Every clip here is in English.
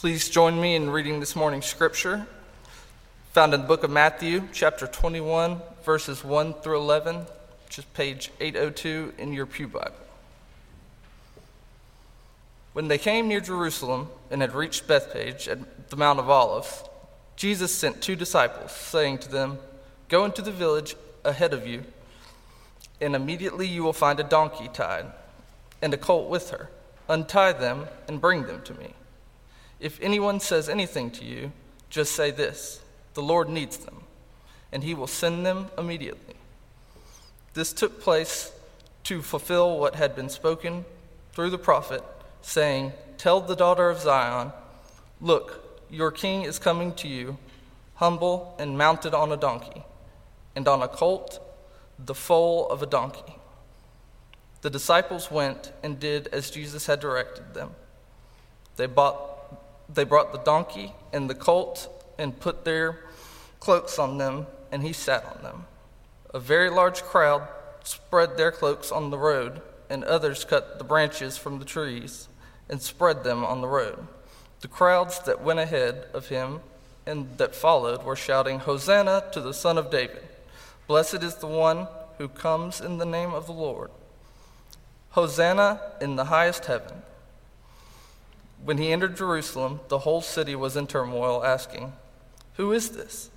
Please join me in reading this morning's scripture, found in the book of Matthew, chapter 21, verses 1 through 11, which is page 802 in your Pew Bible. When they came near Jerusalem and had reached Bethphage at the Mount of Olives, Jesus sent two disciples, saying to them, Go into the village ahead of you, and immediately you will find a donkey tied, and a colt with her. Untie them and bring them to me. If anyone says anything to you, just say this The Lord needs them, and he will send them immediately. This took place to fulfill what had been spoken through the prophet, saying, Tell the daughter of Zion, Look, your king is coming to you, humble and mounted on a donkey, and on a colt, the foal of a donkey. The disciples went and did as Jesus had directed them. They bought they brought the donkey and the colt and put their cloaks on them, and he sat on them. A very large crowd spread their cloaks on the road, and others cut the branches from the trees and spread them on the road. The crowds that went ahead of him and that followed were shouting, Hosanna to the Son of David! Blessed is the one who comes in the name of the Lord. Hosanna in the highest heaven. When he entered Jerusalem, the whole city was in turmoil, asking, Who is this?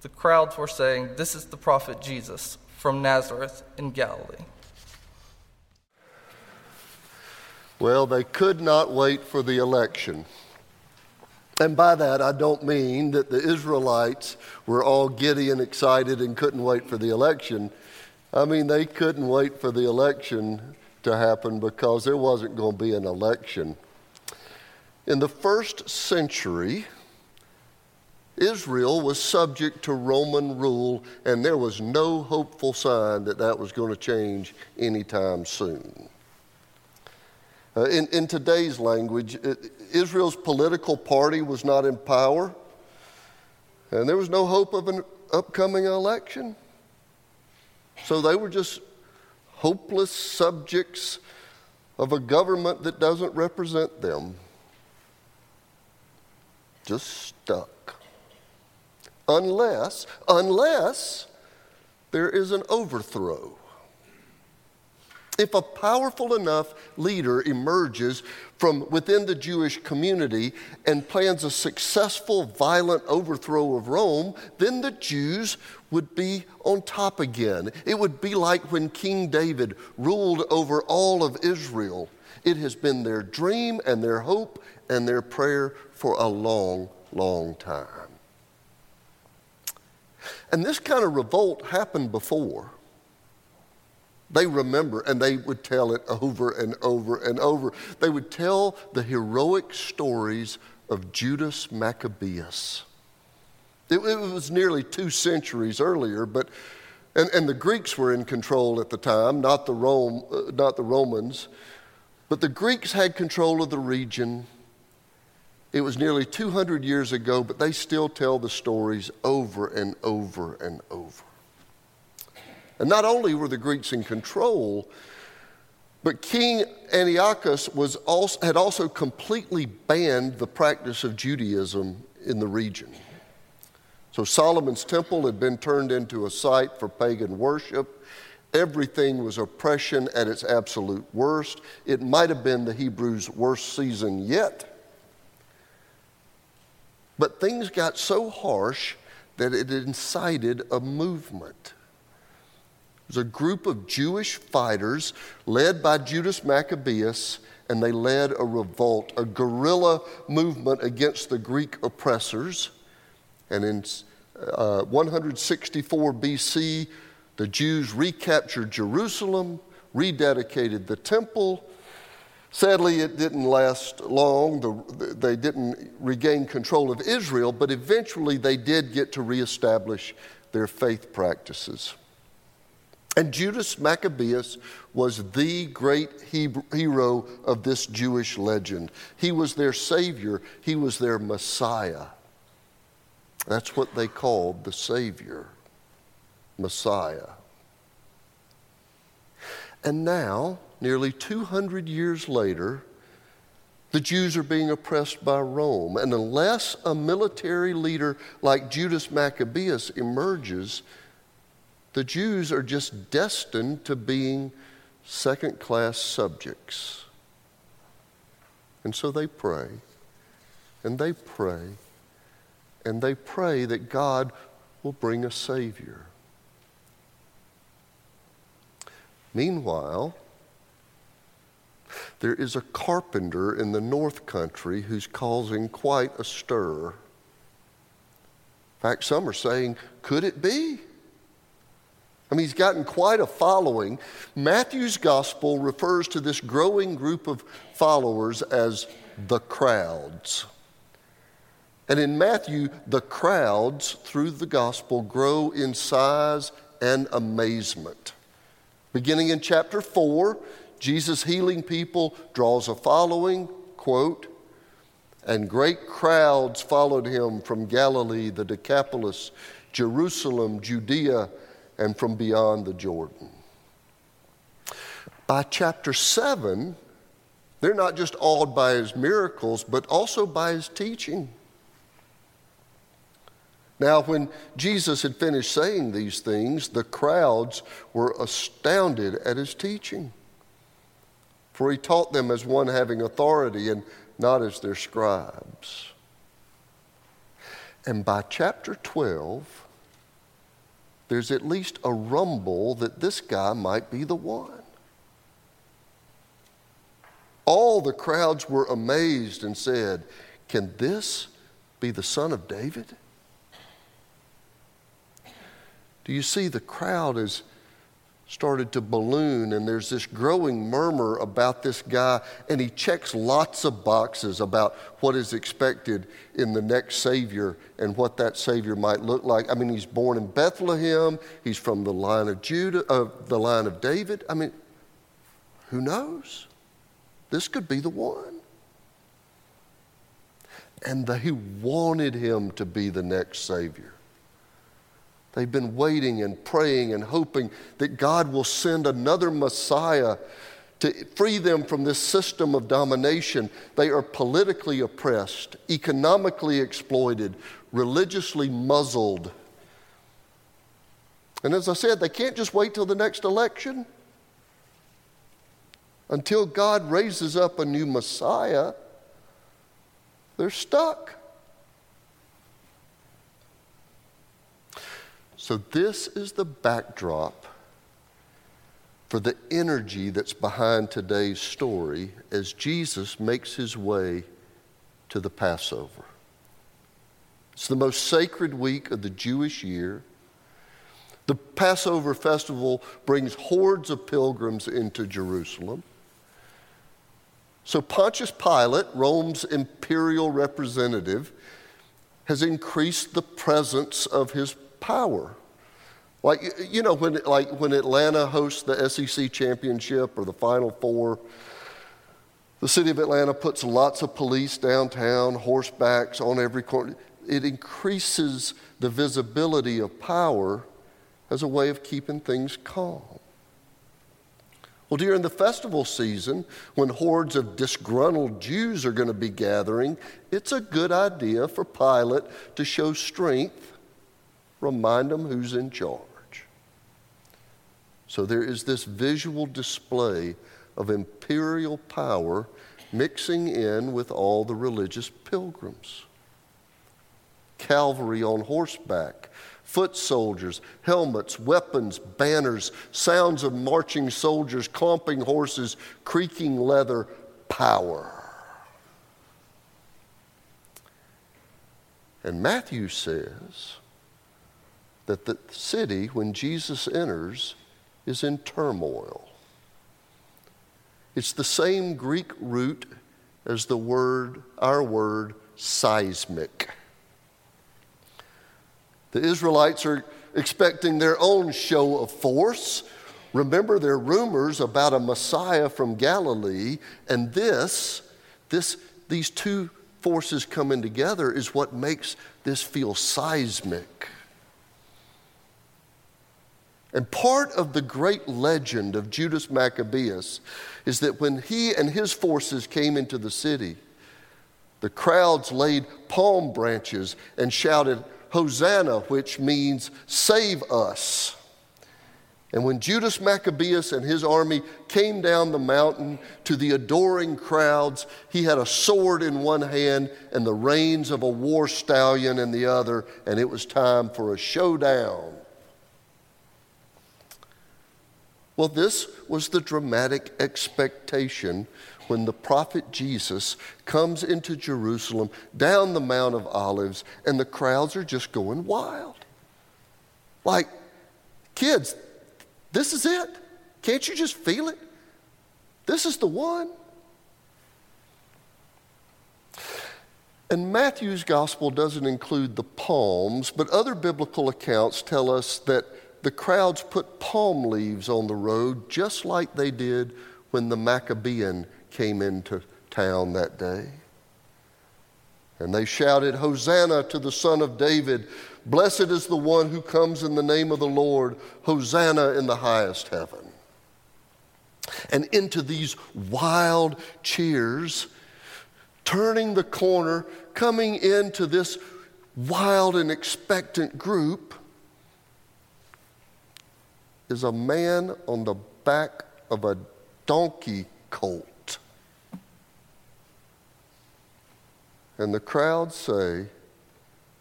The crowds were saying, This is the prophet Jesus from Nazareth in Galilee. Well, they could not wait for the election. And by that, I don't mean that the Israelites were all giddy and excited and couldn't wait for the election. I mean, they couldn't wait for the election to happen because there wasn't going to be an election. In the first century, Israel was subject to Roman rule, and there was no hopeful sign that that was going to change anytime soon. Uh, in, in today's language, Israel's political party was not in power, and there was no hope of an upcoming election. So they were just hopeless subjects of a government that doesn't represent them just stuck. Unless, unless there is an overthrow. If a powerful enough leader emerges from within the Jewish community and plans a successful, violent overthrow of Rome, then the Jews would be on top again. It would be like when King David ruled over all of Israel. It has been their dream and their hope and their prayer for a long, long time. And this kind of revolt happened before. They remember, and they would tell it over and over and over. They would tell the heroic stories of Judas Maccabeus. It, it was nearly two centuries earlier, but and, and the Greeks were in control at the time, not the Rome, uh, not the Romans, but the Greeks had control of the region. It was nearly 200 years ago, but they still tell the stories over and over and over. And not only were the Greeks in control, but King Antiochus was also, had also completely banned the practice of Judaism in the region. So Solomon's temple had been turned into a site for pagan worship. Everything was oppression at its absolute worst. It might have been the Hebrews' worst season yet. But things got so harsh that it incited a movement. It was a group of Jewish fighters led by Judas Maccabeus, and they led a revolt, a guerrilla movement against the Greek oppressors. And in uh, 164 BC, the Jews recaptured Jerusalem, rededicated the temple, Sadly, it didn't last long. The, they didn't regain control of Israel, but eventually they did get to reestablish their faith practices. And Judas Maccabeus was the great hero of this Jewish legend. He was their savior, he was their Messiah. That's what they called the Savior, Messiah. And now, nearly 200 years later, the Jews are being oppressed by Rome. And unless a military leader like Judas Maccabeus emerges, the Jews are just destined to being second class subjects. And so they pray, and they pray, and they pray that God will bring a Savior. Meanwhile, there is a carpenter in the North Country who's causing quite a stir. In fact, some are saying, could it be? I mean, he's gotten quite a following. Matthew's gospel refers to this growing group of followers as the crowds. And in Matthew, the crowds through the gospel grow in size and amazement. Beginning in chapter 4, Jesus healing people draws a following, quote, and great crowds followed him from Galilee, the Decapolis, Jerusalem, Judea, and from beyond the Jordan. By chapter 7, they're not just awed by his miracles, but also by his teaching. Now, when Jesus had finished saying these things, the crowds were astounded at his teaching. For he taught them as one having authority and not as their scribes. And by chapter 12, there's at least a rumble that this guy might be the one. All the crowds were amazed and said, Can this be the son of David? Do you see the crowd has started to balloon and there's this growing murmur about this guy and he checks lots of boxes about what is expected in the next savior and what that savior might look like. I mean he's born in bethlehem. He's from the line of judah uh, the line of david. I mean who knows? This could be the one. And they wanted him to be the next savior They've been waiting and praying and hoping that God will send another Messiah to free them from this system of domination. They are politically oppressed, economically exploited, religiously muzzled. And as I said, they can't just wait till the next election. Until God raises up a new Messiah, they're stuck. So, this is the backdrop for the energy that's behind today's story as Jesus makes his way to the Passover. It's the most sacred week of the Jewish year. The Passover festival brings hordes of pilgrims into Jerusalem. So Pontius Pilate, Rome's imperial representative, has increased the presence of his power. Like, you know, when, like when Atlanta hosts the SEC championship or the Final Four, the city of Atlanta puts lots of police downtown, horsebacks on every corner. It increases the visibility of power as a way of keeping things calm. Well, during the festival season, when hordes of disgruntled Jews are going to be gathering, it's a good idea for Pilate to show strength, remind them who's in charge. So there is this visual display of imperial power mixing in with all the religious pilgrims. Cavalry on horseback, foot soldiers, helmets, weapons, banners, sounds of marching soldiers, clomping horses, creaking leather, power. And Matthew says that the city, when Jesus enters, is in turmoil. It's the same Greek root as the word, our word, seismic. The Israelites are expecting their own show of force. Remember, their rumors about a Messiah from Galilee, and this, this, these two forces coming together is what makes this feel seismic. And part of the great legend of Judas Maccabeus is that when he and his forces came into the city, the crowds laid palm branches and shouted, Hosanna, which means save us. And when Judas Maccabeus and his army came down the mountain to the adoring crowds, he had a sword in one hand and the reins of a war stallion in the other, and it was time for a showdown. Well, this was the dramatic expectation when the prophet Jesus comes into Jerusalem down the Mount of Olives and the crowds are just going wild. Like, kids, this is it. Can't you just feel it? This is the one. And Matthew's gospel doesn't include the palms, but other biblical accounts tell us that the crowds put palm leaves on the road just like they did when the Maccabean came into town that day. And they shouted, Hosanna to the Son of David. Blessed is the one who comes in the name of the Lord. Hosanna in the highest heaven. And into these wild cheers, turning the corner, coming into this wild and expectant group, is a man on the back of a donkey colt. And the crowd say,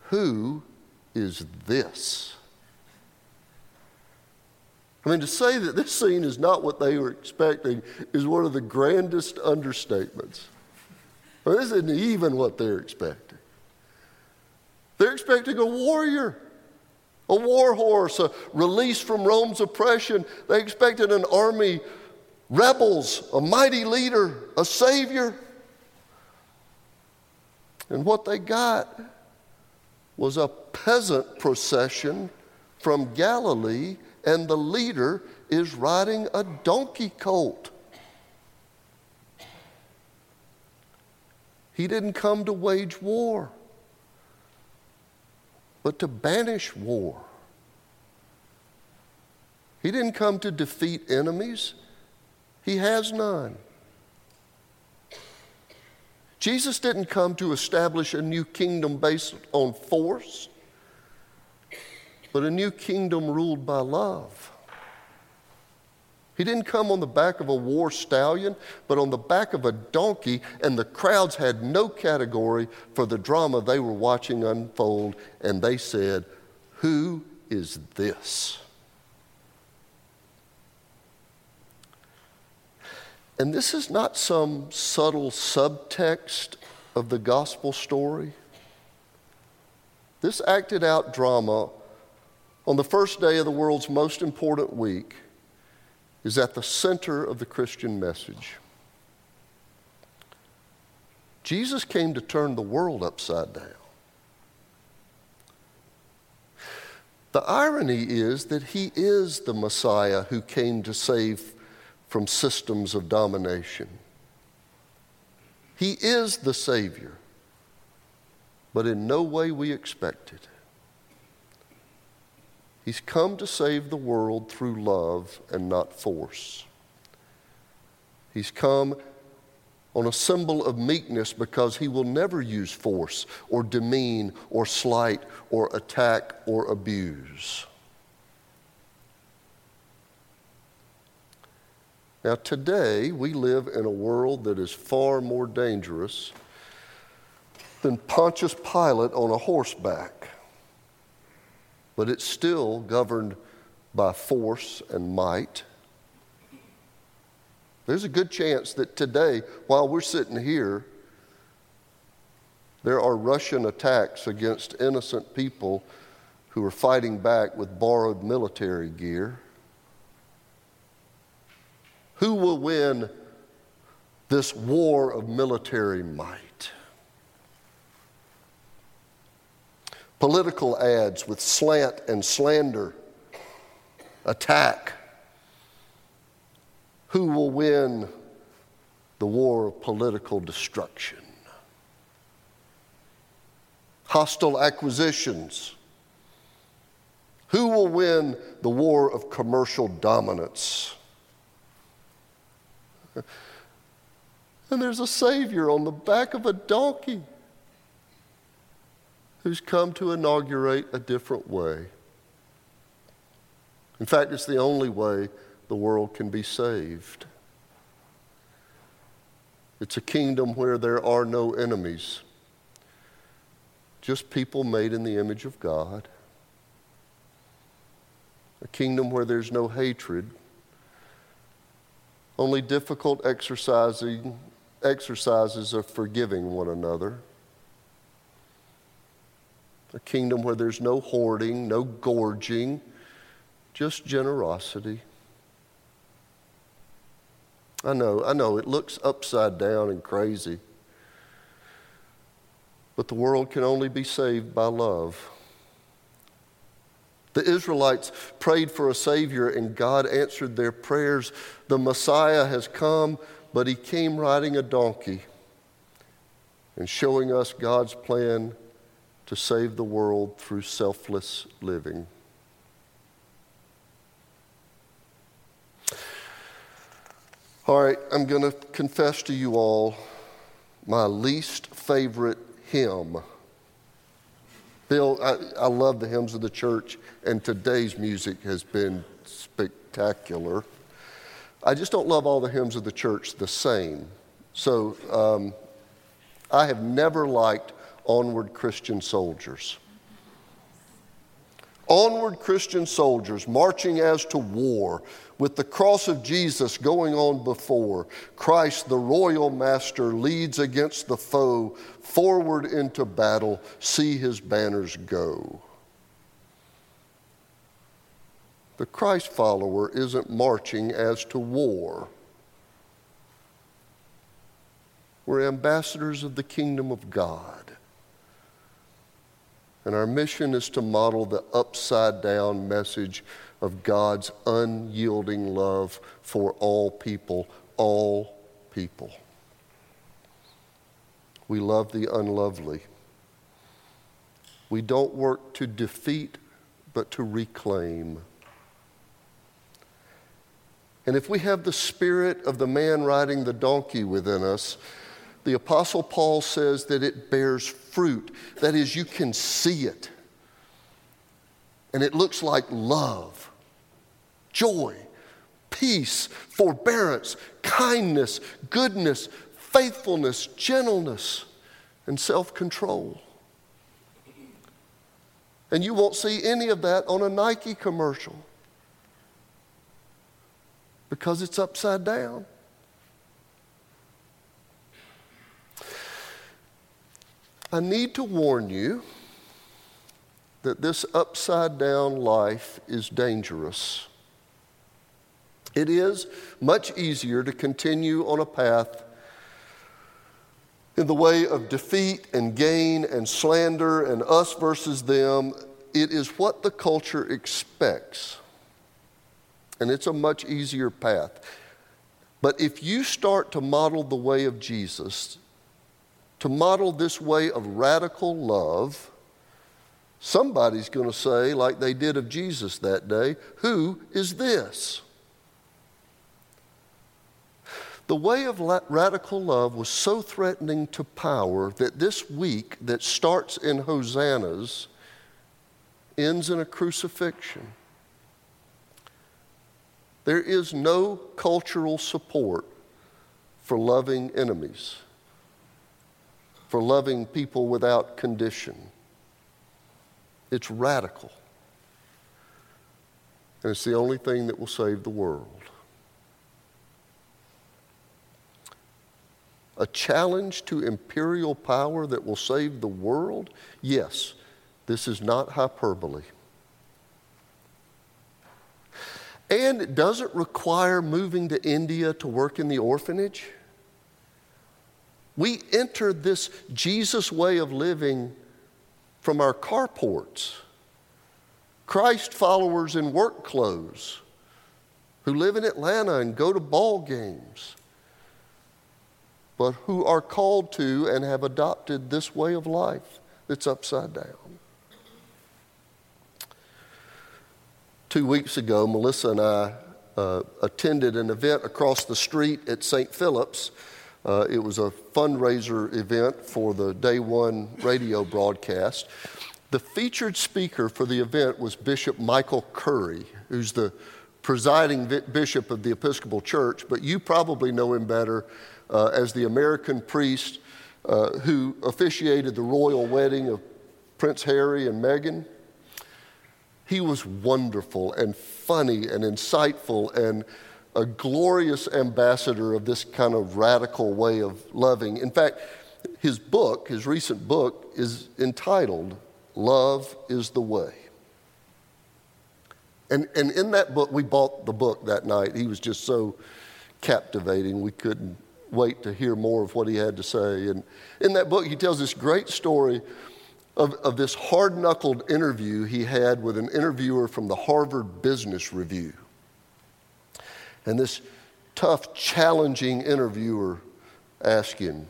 Who is this? I mean, to say that this scene is not what they were expecting is one of the grandest understatements. This isn't even what they're expecting. They're expecting a warrior, a war horse, a release from Rome's oppression. They expected an army, rebels, a mighty leader, a savior. And what they got was a peasant procession from Galilee, and the leader is riding a donkey colt. He didn't come to wage war, but to banish war. He didn't come to defeat enemies, he has none. Jesus didn't come to establish a new kingdom based on force, but a new kingdom ruled by love. He didn't come on the back of a war stallion, but on the back of a donkey, and the crowds had no category for the drama they were watching unfold, and they said, Who is this? And this is not some subtle subtext of the gospel story. This acted out drama on the first day of the world's most important week is at the center of the Christian message. Jesus came to turn the world upside down. The irony is that he is the Messiah who came to save from systems of domination. He is the Savior, but in no way we expected. He's come to save the world through love and not force. He's come on a symbol of meekness because he will never use force or demean or slight or attack or abuse. Now, today, we live in a world that is far more dangerous than Pontius Pilate on a horseback, but it's still governed by force and might. There's a good chance that today, while we're sitting here, there are Russian attacks against innocent people who are fighting back with borrowed military gear. Who will win this war of military might. Political ads with slant and slander, attack. Who will win the war of political destruction? Hostile acquisitions. Who will win the war of commercial dominance? And there's a Savior on the back of a donkey who's come to inaugurate a different way. In fact, it's the only way the world can be saved. It's a kingdom where there are no enemies, just people made in the image of God. A kingdom where there's no hatred, only difficult exercising, exercises of forgiving one another. A kingdom where there's no hoarding, no gorging, just generosity. I know, I know, it looks upside down and crazy. But the world can only be saved by love. The Israelites prayed for a Savior, and God answered their prayers. The Messiah has come, but he came riding a donkey and showing us God's plan to save the world through selfless living. All right, I'm going to confess to you all my least favorite hymn. Bill, I, I, love the hymns of the church, and today's music has been spectacular. I just don't love all the hymns of the church the same. So um, I have never liked Onward Christian Soldiers. Onward Christian soldiers marching as to war with the cross of Jesus going on before. Christ, the royal master, leads against the foe forward into battle. See his banners go. The Christ follower isn't marching as to war. We're ambassadors of the kingdom of God. And our mission is to model the upside down message of God's unyielding love for all people, all people. We love the unlovely. We don't work to defeat, but to reclaim. And if we have the spirit of the man riding the donkey within us, the Apostle Paul says that it bears fruit. That is, you can see it. And it looks like love, joy, peace, forbearance, kindness, goodness, faithfulness, gentleness, and self control. And you won't see any of that on a Nike commercial because it's upside down. I need to warn you that this upside down life is dangerous. It is much easier to continue on a path in the way of defeat and gain and slander and us versus them. It is what the culture expects. And it's a much easier path. But if you start to model the way of Jesus, to model this way of radical love, somebody's going to say, like they did of Jesus that day, Who is this? The way of radical love was so threatening to power that this week that starts in hosannas ends in a crucifixion. There is no cultural support for loving enemies for loving people without condition. It's radical. And it's the only thing that will save the world. A challenge to imperial power that will save the world? Yes, this is not hyperbole. And it doesn't require moving to India to work in the orphanage. We enter this Jesus way of living from our carports. Christ followers in work clothes who live in Atlanta and go to ball games, but who are called to and have adopted this way of life that's upside down. Two weeks ago, Melissa and I uh, attended an event across the street at St. Philip's. Uh, it was a fundraiser event for the day one radio broadcast. The featured speaker for the event was Bishop Michael Curry, who's the presiding bishop of the Episcopal Church, but you probably know him better uh, as the American priest uh, who officiated the royal wedding of Prince Harry and Meghan. He was wonderful and funny and insightful and a glorious ambassador of this kind of radical way of loving. In fact, his book, his recent book, is entitled Love is the Way. And, and in that book, we bought the book that night. He was just so captivating. We couldn't wait to hear more of what he had to say. And in that book, he tells this great story of, of this hard knuckled interview he had with an interviewer from the Harvard Business Review. And this tough, challenging interviewer asked him,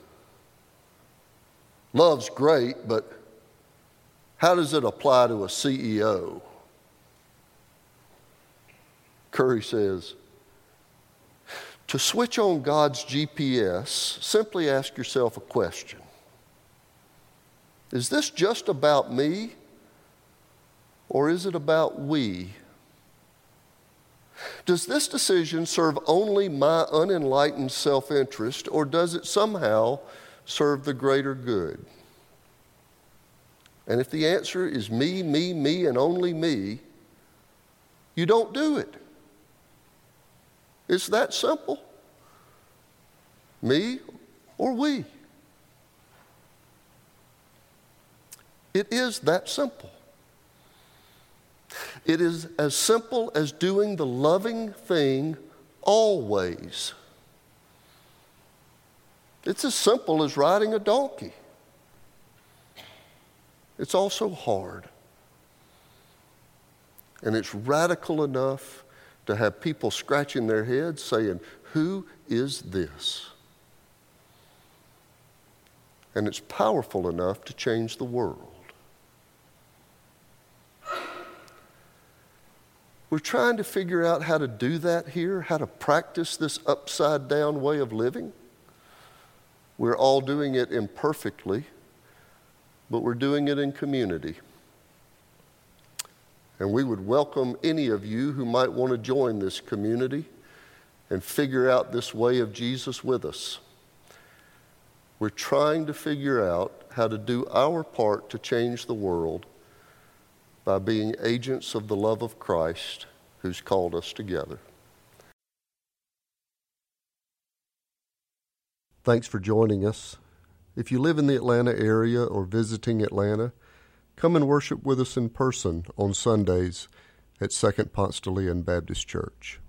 Love's great, but how does it apply to a CEO? Curry says, to switch on God's GPS, simply ask yourself a question Is this just about me, or is it about we? Does this decision serve only my unenlightened self interest, or does it somehow serve the greater good? And if the answer is me, me, me, and only me, you don't do it. It's that simple. Me or we. It is that simple. It is as simple as doing the loving thing always. It's as simple as riding a donkey. It's also hard. And it's radical enough to have people scratching their heads saying, Who is this? And it's powerful enough to change the world. We're trying to figure out how to do that here, how to practice this upside down way of living. We're all doing it imperfectly, but we're doing it in community. And we would welcome any of you who might want to join this community and figure out this way of Jesus with us. We're trying to figure out how to do our part to change the world by being agents of the love of Christ who's called us together. Thanks for joining us. If you live in the Atlanta area or visiting Atlanta, Come and worship with us in person on Sundays at Second Ponce de Leon Baptist Church.